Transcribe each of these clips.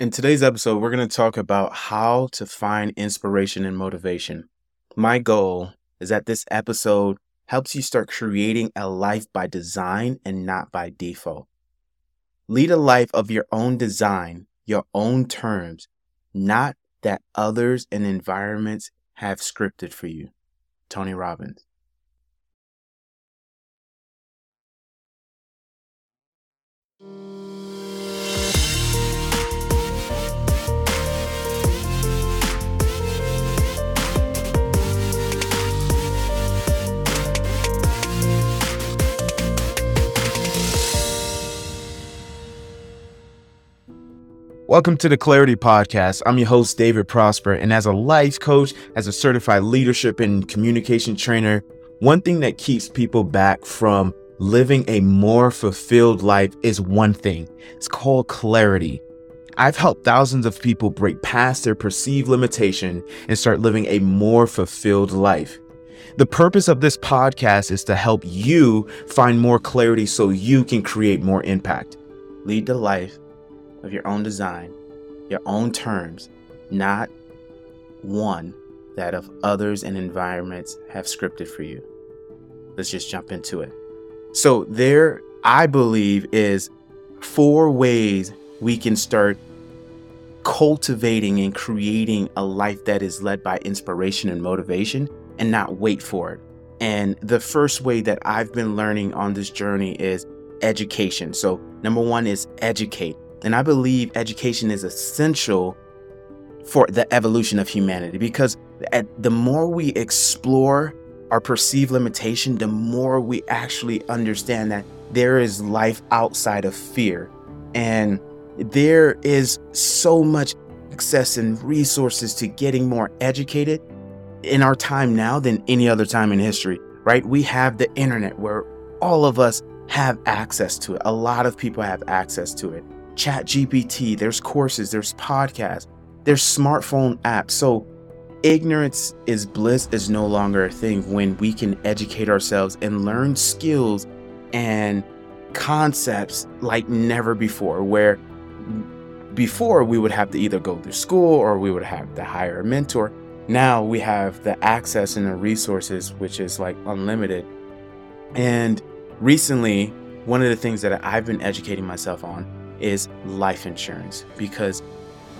In today's episode, we're going to talk about how to find inspiration and motivation. My goal is that this episode helps you start creating a life by design and not by default. Lead a life of your own design, your own terms, not that others and environments have scripted for you. Tony Robbins. Welcome to the Clarity Podcast. I'm your host, David Prosper. And as a life coach, as a certified leadership and communication trainer, one thing that keeps people back from living a more fulfilled life is one thing it's called clarity. I've helped thousands of people break past their perceived limitation and start living a more fulfilled life. The purpose of this podcast is to help you find more clarity so you can create more impact. Lead the life of your own design, your own terms, not one that of others and environments have scripted for you. Let's just jump into it. So, there, I believe, is four ways we can start cultivating and creating a life that is led by inspiration and motivation and not wait for it. And the first way that I've been learning on this journey is education. So, number one is educate. And I believe education is essential for the evolution of humanity because the more we explore our perceived limitation, the more we actually understand that there is life outside of fear. And there is so much access and resources to getting more educated in our time now than any other time in history, right? We have the internet where all of us have access to it. A lot of people have access to it. Chat GPT, there's courses, there's podcasts, there's smartphone apps. So ignorance is bliss is no longer a thing when we can educate ourselves and learn skills and concepts like never before where before we would have to either go through school or we would have to hire a mentor now we have the access and the resources which is like unlimited and recently one of the things that i've been educating myself on is life insurance because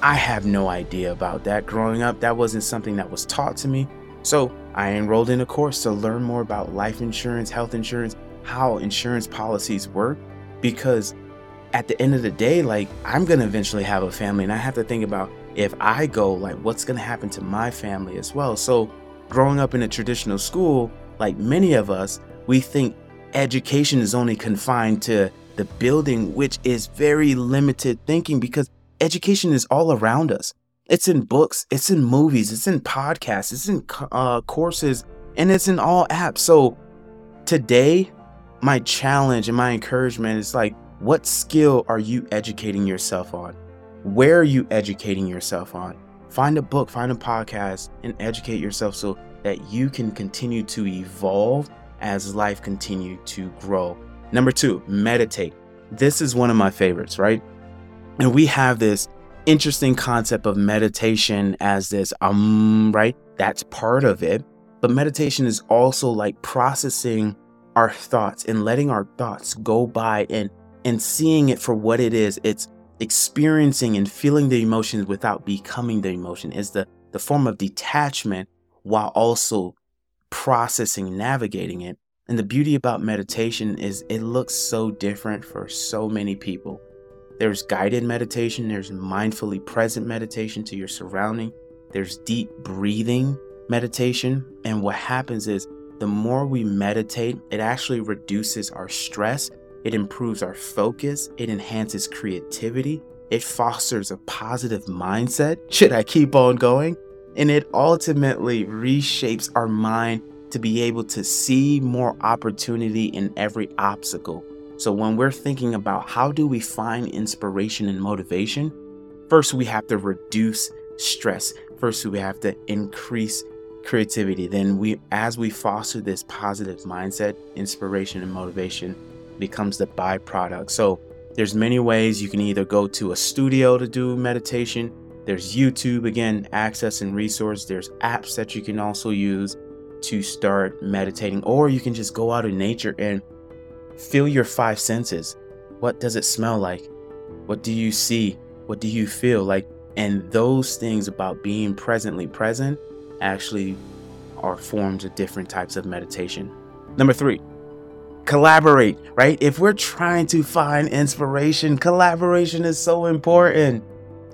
I have no idea about that growing up. That wasn't something that was taught to me. So I enrolled in a course to learn more about life insurance, health insurance, how insurance policies work. Because at the end of the day, like I'm to eventually have a family and I have to think about if I go, like what's to happen to my family as well. So growing up in a traditional school, like many of us, we think education is only confined to the building, which is very limited thinking because education is all around us. It's in books, it's in movies, it's in podcasts, it's in uh, courses, and it's in all apps. So today, my challenge and my encouragement is like, what skill are you educating yourself on? Where are you educating yourself on? Find a book, find a podcast, and educate yourself so that you can continue to evolve as life continue to grow Number two, meditate. This is one of my favorites, right? And we have this interesting concept of meditation as this, um, right? That's part of it. But meditation is also like processing our thoughts and letting our thoughts go by and and seeing it for what it is. It's experiencing and feeling the emotions without becoming the emotion. Is the the form of detachment while also processing, navigating it. And the beauty about meditation is it looks so different for so many people. There's guided meditation, there's mindfully present meditation to your surrounding, there's deep breathing meditation. And what happens is the more we meditate, it actually reduces our stress, it improves our focus, it enhances creativity, it fosters a positive mindset. Should I keep on going? And it ultimately reshapes our mind to be able to see more opportunity in every obstacle. So when we're thinking about how do we find inspiration and motivation, first we have to reduce stress. First we have to increase creativity. Then we as we foster this positive mindset, inspiration and motivation becomes the byproduct. So There's many ways you can either go to a studio to do meditation. There's YouTube, again, access and resource. There's apps that you can also use to start meditating, or you can just go out in nature and feel your five senses. What does it smell like? What do you see? What do you feel like? And those things about being presently present actually are forms of different types of meditation. Number three, collaborate, right? If we're trying to find inspiration, collaboration is so important.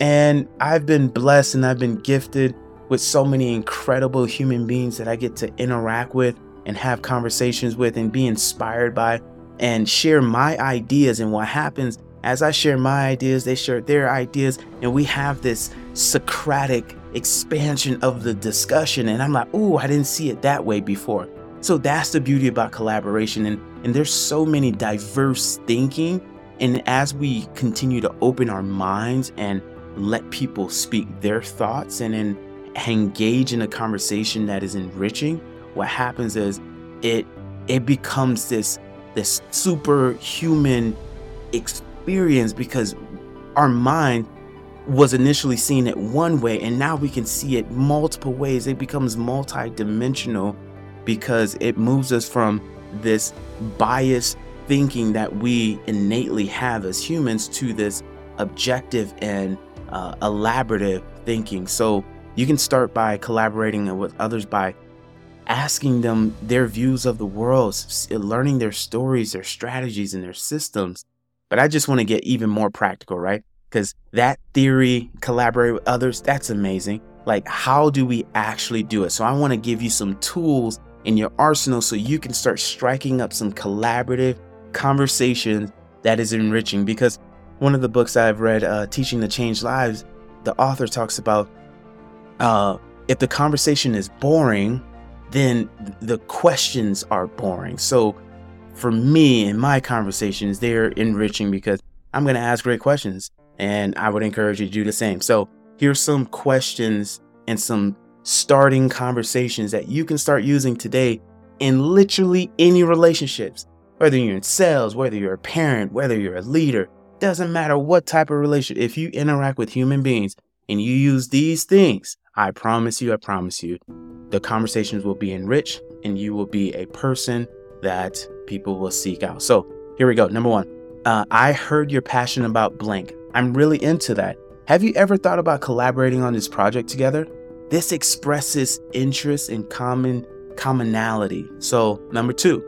And I've been blessed and I've been gifted with so many incredible human beings that I get to interact with and have conversations with and be inspired by and share my ideas. And what happens as I share my ideas, they share their ideas, and we have this Socratic expansion of the discussion. And I'm like, oh, I didn't see it that way before. So that's the beauty about collaboration. And, and there's so many diverse thinking. And as we continue to open our minds and let people speak their thoughts and then engage in a conversation that is enriching, what happens is it it becomes this this superhuman experience because our mind was initially seeing it one way and now we can see it multiple ways. It becomes multidimensional because it moves us from this biased thinking that we innately have as humans to this objective and uh, elaborative thinking. So you can start by collaborating with others by asking them their views of the world, learning their stories, their strategies, and their systems. But I just want to get even more practical, right? Because that theory, collaborate with others, that's amazing. Like, how do we actually do it? So, I want to give you some tools in your arsenal so you can start striking up some collaborative conversations that is enriching. Because one of the books I've read, uh, Teaching to Change Lives, the author talks about uh, if the conversation is boring, then the questions are boring. So for me in my conversations, they're enriching because I'm going to ask great questions and I would encourage you to do the same. So here's some questions and some starting conversations that you can start using today in literally any relationships, whether you're in sales, whether you're a parent, whether you're a leader, doesn't matter what type of relationship. If you interact with human beings and you use these things, I promise you, I promise you, the conversations will be enriched and you will be a person that people will seek out. So here we go. Number one, uh, I heard your passion about blank. I'm really into that. Have you ever thought about collaborating on this project together? This expresses interest in common commonality. So, number two,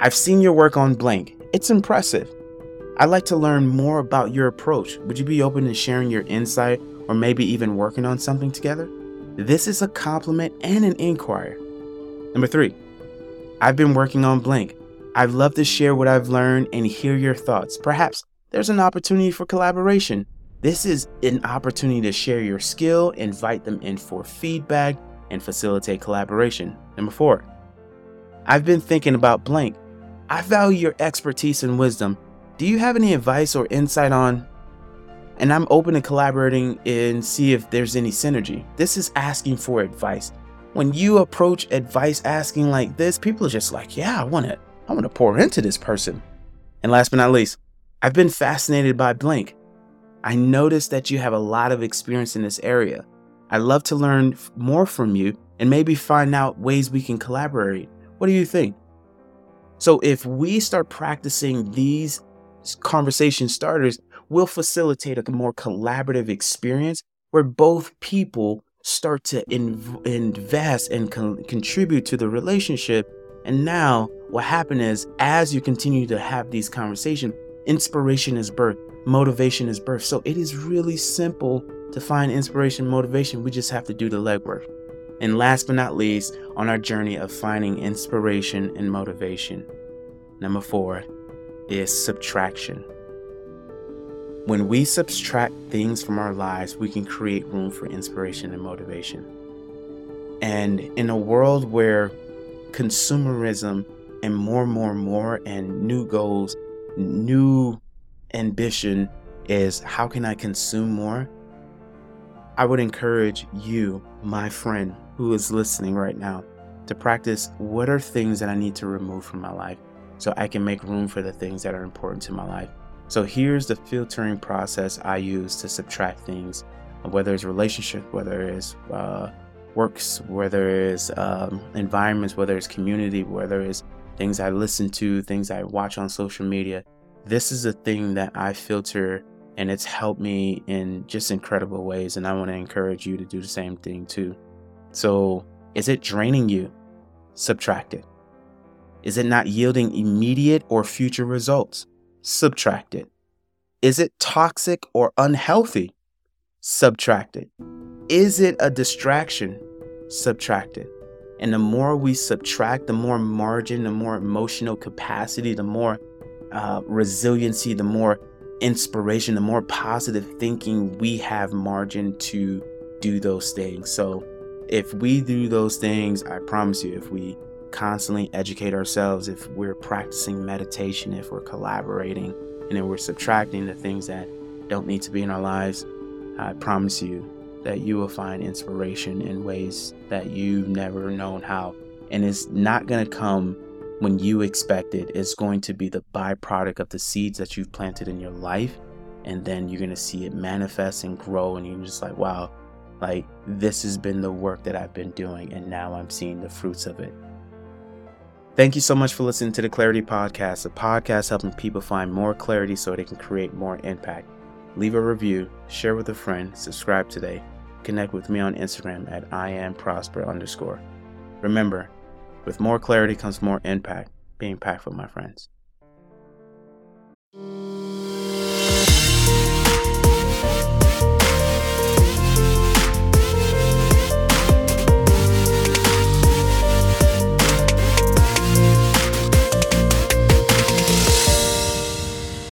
I've seen your work on blank. It's impressive. I'd like to learn more about your approach. Would you be open to sharing your insight or maybe even working on something together? This is a compliment and an inquiry. Number three, I've been working on blank. I'd love to share what I've learned and hear your thoughts. Perhaps there's an opportunity for collaboration. This is an opportunity to share your skill, invite them in for feedback, and facilitate collaboration. Number four, I've been thinking about blank. I value your expertise and wisdom. Do you have any advice or insight on and I'm open to collaborating and see if there's any synergy. This is asking for advice. When you approach advice asking like this, people are just like, yeah, I want to I want to pour into this person. And last but not least, I've been fascinated by blank. I noticed that you have a lot of experience in this area. I'd love to learn more from you and maybe find out ways we can collaborate. What do you think? So, if we start practicing these conversation starters, will facilitate a more collaborative experience where both people start to inv- invest and con- contribute to the relationship. And now, what happened is, as you continue to have these conversations, inspiration is birth, motivation is birth. So it is really simple to find inspiration, motivation. We just have to do the legwork. And last but not least, on our journey of finding inspiration and motivation, number four is subtraction. When we subtract things from our lives, we can create room for inspiration and motivation. And in a world where consumerism and more, more, more, and new goals, new ambition is how can I consume more? I would encourage you, my friend who is listening right now, to practice what are things that I need to remove from my life so I can make room for the things that are important to my life. So here's the filtering process I use to subtract things, whether it's relationship, whether it's uh, works, whether it's um, environments, whether it's community, whether it's things I listen to, things I watch on social media. This is a thing that I filter and it's helped me in just incredible ways. And I want to encourage you to do the same thing too. So, is it draining you? Subtract it. Is it not yielding immediate or future results? Subtract it. Is it toxic or unhealthy? Subtract it. Is it a distraction? Subtract it. And the more we subtract, the more margin, the more emotional capacity, the more uh, resiliency, the more inspiration, the more positive thinking we have margin to do those things. So if we do those things, I promise you, if we constantly educate ourselves, if we're practicing meditation, if we're collaborating, and if we're subtracting the things that don't need to be in our lives, I promise you that you will find inspiration in ways that you've never known how. And it's not going to come when you expect it. It's going to be the byproduct of the seeds that you've planted in your life. And then you're going to see it manifest and grow. And you're just like, wow, like this has been the work that I've been doing. And now I'm seeing the fruits of it. Thank you so much for listening to the Clarity Podcast, a podcast helping people find more clarity so they can create more impact. Leave a review, share with a friend, subscribe today. Connect with me on Instagram at I am prosper underscore. Remember, with more clarity comes more impact. Be impactful, my friends.